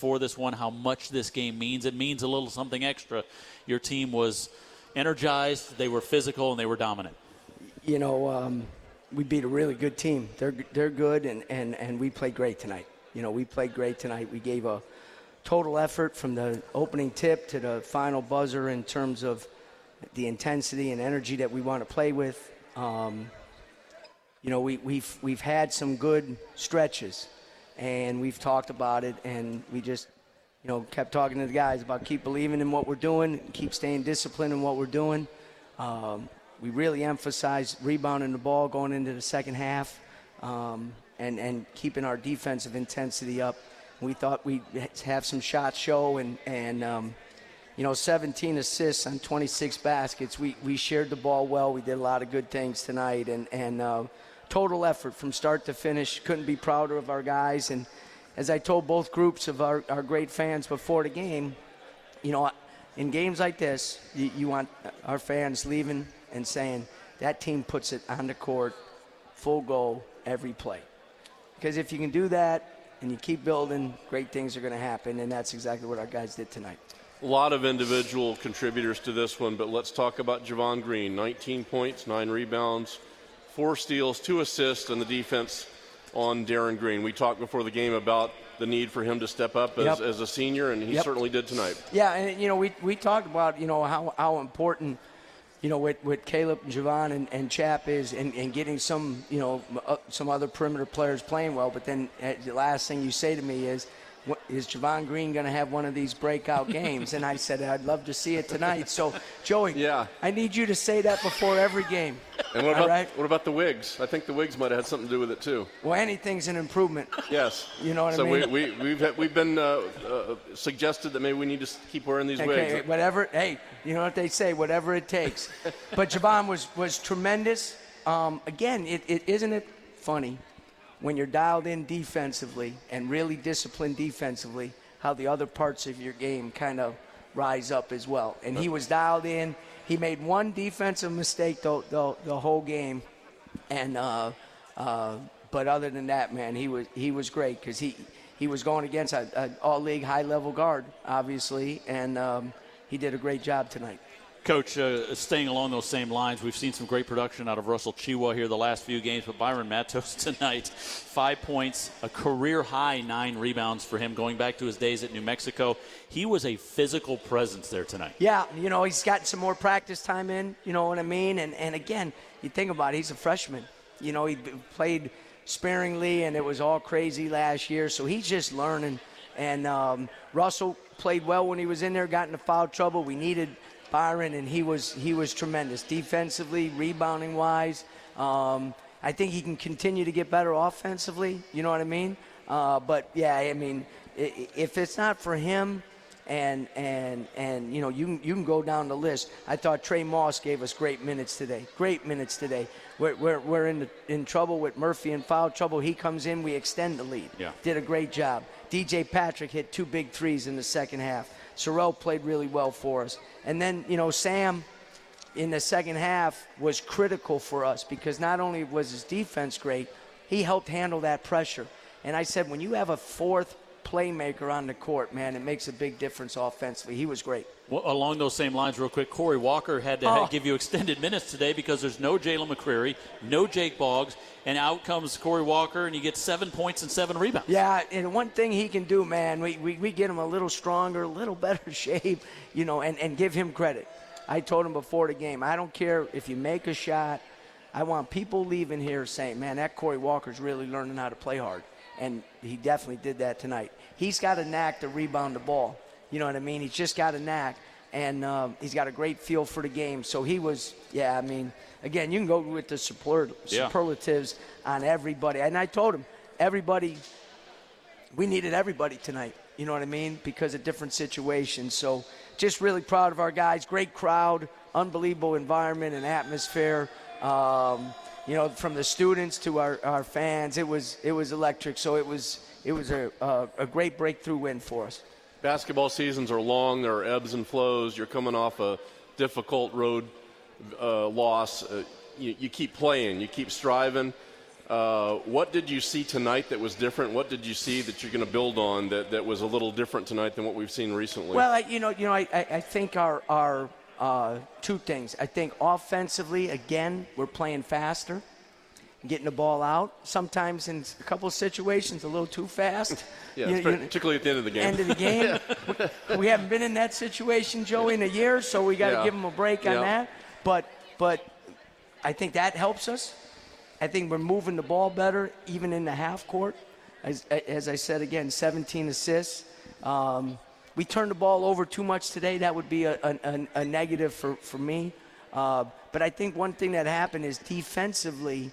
for this one, how much this game means. It means a little something extra. Your team was energized, they were physical, and they were dominant. You know, um, we beat a really good team. They're they're good, and, and, and we played great tonight. You know, we played great tonight. We gave a total effort from the opening tip to the final buzzer in terms of the intensity and energy that we want to play with. Um, you know, we, we've we've had some good stretches and we've talked about it, and we just, you know, kept talking to the guys about keep believing in what we're doing, keep staying disciplined in what we're doing. Um, we really emphasized rebounding the ball going into the second half, um, and and keeping our defensive intensity up. We thought we'd have some shots show, and and um, you know, 17 assists on 26 baskets. We we shared the ball well. We did a lot of good things tonight, and and. Uh, total effort from start to finish. Couldn't be prouder of our guys. And as I told both groups of our, our great fans before the game, you know, in games like this, you, you want our fans leaving and saying, that team puts it on the court full goal every play. Because if you can do that and you keep building, great things are going to happen. And that's exactly what our guys did tonight. A lot of individual contributors to this one, but let's talk about Javon Greene. 19 points, nine rebounds, four steals, two assists, and the defense on Darin Green. We talked before the game about the need for him to step up as, yep. as a senior, and he yep. certainly did tonight. Yeah, and you know we we talked about you know how how important you know with, with Caleb, and Javon, and, and Chap is, and, and getting some you know uh, some other perimeter players playing well. But then uh, the last thing you say to me is is Javon Greene going to have one of these breakout games? And I said, I'd love to see it tonight. So, Joey, yeah. I need you to say that before every game. And what about, right? what about the wigs? I think the wigs might have had something to do with it too. Well, anything's an improvement. Yes. You know what so I mean? So we, we, we've, we've been uh, uh, suggested that maybe we need to keep wearing these okay, wigs. Whatever, hey, you know what they say, whatever it takes. but Javon was, was tremendous. Um, again, it, it, isn't it funny when you're dialed in defensively and really disciplined defensively, how the other parts of your game kind of rise up as well. And he was dialed in. He made one defensive mistake the, the, the whole game, and uh, uh, but other than that, man, he was he was great because he he was going against an all league high level guard, obviously, and um, he did a great job tonight. Coach, uh, staying along those same lines, we've seen some great production out of Russel Tchewa here the last few games, but Bayron Matos tonight, five points, a career high nine rebounds for him going back to his days at New Mexico. He was a physical presence there tonight. Yeah, you know, he's gotten some more practice time in, you know what I mean? And, and again, you think about it, he's a freshman. You know, he played sparingly and it was all crazy last year, so he's just learning. And um, Russell played well when he was in there, got into foul trouble. We needed – Bayron, and he was he was tremendous defensively, rebounding wise. Um, I think he can continue to get better offensively. You know what I mean? Uh, but yeah, I mean, if it's not for him, and and and you know, you can, you can go down the list. I thought Trey Moss gave us great minutes today. Great minutes today. We're we're, we're in the, in trouble with Murphy and foul trouble. He comes in, we extend the lead. Yeah. Did a great job. DJ Patrick hit two big threes in the second half. Serrel played really well for us. And then, you know, Sam in the second half was critical for us because not only was his defense great, he helped handle that pressure. And I said, when you have a fourth playmaker on the court, man, it makes a big difference offensively. He was great. Well, along those same lines, real quick, Corey Walker had to oh. give you extended minutes today because there's no Jalen McCreary, no Jake Boggs, and out comes Corey Walker, and you get seven points and seven rebounds. Yeah, and one thing he can do, man, we, we, we get him a little stronger, a little better shape, you know, and, and give him credit. I told him before the game, I don't care if you make a shot. I want people leaving here saying, man, that Corey Walker's really learning how to play hard. And he definitely did that tonight. He's got a knack to rebound the ball. You know what I mean? He's just got a knack. And um, he's got a great feel for the game. So he was, yeah, I mean, again, you can go with the superlatives yeah. on everybody. And I told him, everybody, we needed everybody tonight. You know what I mean? Because of different situations. So just really proud of our guys. Great crowd, unbelievable environment and atmosphere. Um, you know, from the students to our, our fans, it was it was electric. So it was it was a, a, a great breakthrough win for us. Basketball seasons are long. There are ebbs and flows. You're coming off a difficult road uh, loss. Uh, you, you, keep playing. You keep striving. Uh, what did you see tonight that was different? What did you see that you're going to build on that, that was a little different tonight than what we've seen recently? Well, I, you know, you know, I, I think our our uh, two things. I think offensively, again, we're playing faster, getting the ball out. Sometimes in a couple of situations, a little too fast. yeah, You- you- particularly at the end of the game. end of the game. we, we haven't been in that situation, Joey, in a year, so we got to Yeah. give them a break on Yeah. that. But but I think that helps us. I think we're moving the ball better, even in the half court. As, as I said again, 17 assists. Um, we turned the ball over too much today. That would be a, a, a- a negative for, for me. Uh, but I think one thing that happened is defensively,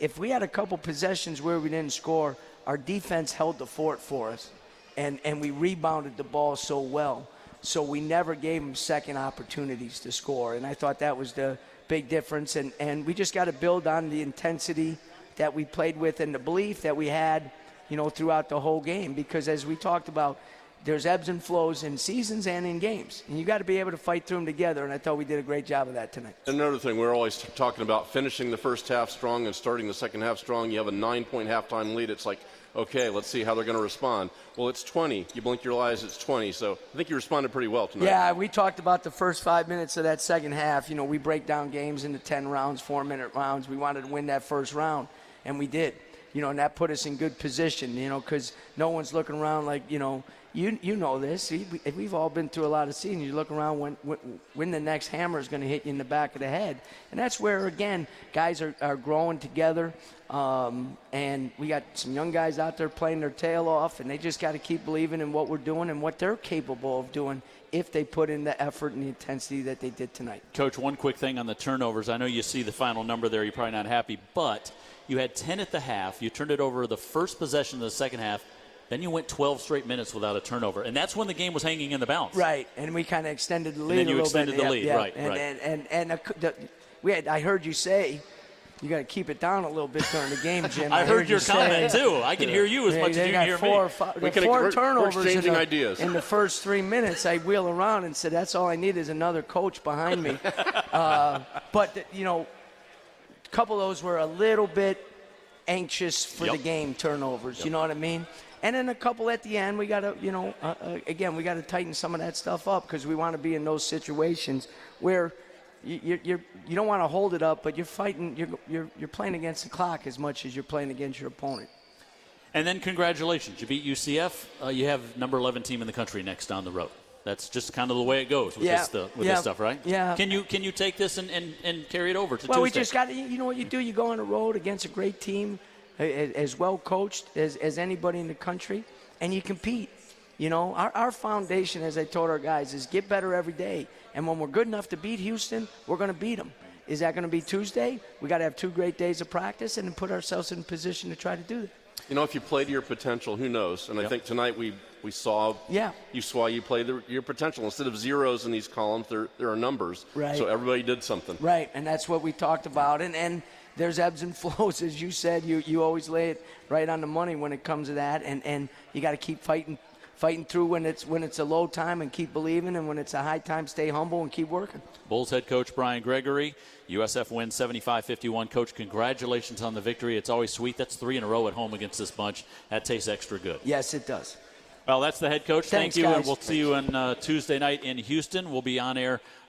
if we had a couple possessions where we didn't score, our defense held the fort for us, and and we rebounded the ball so well. So we never gave them second opportunities to score, and I thought that was the big difference. And and we just got to build on the intensity that we played with and the belief that we had, you know, throughout the whole game. Because as we talked about, there's ebbs and flows in seasons and in games, and you got to be able to fight through them together. And I thought we did a great job of that tonight. Another thing, we're always talking about finishing the first half strong and starting the second half strong. You have a nine point halftime lead. It's like, okay, let's see how they're going to respond. Well, it's 20. You blink your eyes, it's 20. So I think you responded pretty well tonight. Yeah, we talked about the first five minutes of that second half. You know, we break down games into 10 rounds, four minute rounds. We wanted to win that first round, and we did. You know, and that put us in good position, you know, because no one's looking around like, you know, you, you know this. We- We've all been through a lot of seasons. You look around when, when, when the next hammer is going to hit you in the back of the head. And that's where, again, guys are, are growing together. Um, and we got some young guys out there playing their tail off, and they just got to keep believing in what we're doing and what they're capable of doing if they put in the effort and the intensity that they did tonight. Coach, one quick thing on the turnovers. I know you see the final number there. You're probably not happy, but you had 10 at the half. You turned it over the first possession of the second half. Then you went 12 straight minutes without a turnover, and that's when the game was hanging in the balance. Right, and we kind of extended the lead And then you a little extended bit. the Yeah, lead, yeah. right, and, right. And and and, uh, the, we had. I heard you say. You got to keep it down a little bit during the game, Jim. I heard your you comment say- too. I can hear you as Yeah, much as you got can hear four me. Five, We the can- four we're- we're turnovers in exchanging the, ideas. in the first three minutes. I wheel around and said, "That's all I need is another coach behind me." uh, but you know, a couple of those were a little bit anxious for the game turnovers. You know what I mean? And then a couple at the end. We got to, you know, uh, uh, again, we got to tighten some of that stuff up because we want to be in those situations where you, you're, you're, you don't want to hold it up, but you're fighting. You're, you're, you're playing against the clock as much as you're playing against your opponent. And then congratulations, you beat UCF. Uh, you have number 11 team in the country next down the road. That's just kind of the way it goes with, Yeah, this, stu- with yeah, this stuff, right? yeah. Can you can you take this and, and, and carry it over to Well, we just got to, you know what you do? You go on the road against a great team, as well coached as, as anybody in the country, and you compete. You know, our, our foundation, as I told our guys, is get better every day. And when we're good enough to beat Houston, we're going to beat them. Is that going to be Tuesday? We got to have two great days of practice and put ourselves in position to try to do that. You know, if you play to your potential, who knows? And I think tonight we, we saw Yeah. you saw you play the, your potential. Instead of zeros in these columns, there, there are numbers. Right. So everybody did something. Right, and that's what we talked about. And and there's ebbs and flows, as you said. You you always lay it right on the money when it comes to that. And and you got to keep fighting, fighting through when it's when it's a low time and keep believing, and when it's a high time, stay humble and keep working. Bulls head coach Brian Gregory. USF wins 75 51. Coach, congratulations on the victory. It's always sweet. That's three in a row at home against this bunch. That tastes extra good. Yes, it does. Well, that's the head coach. Thanks, Thank you. And we'll see you on uh, Tuesday night in Houston. We'll be on air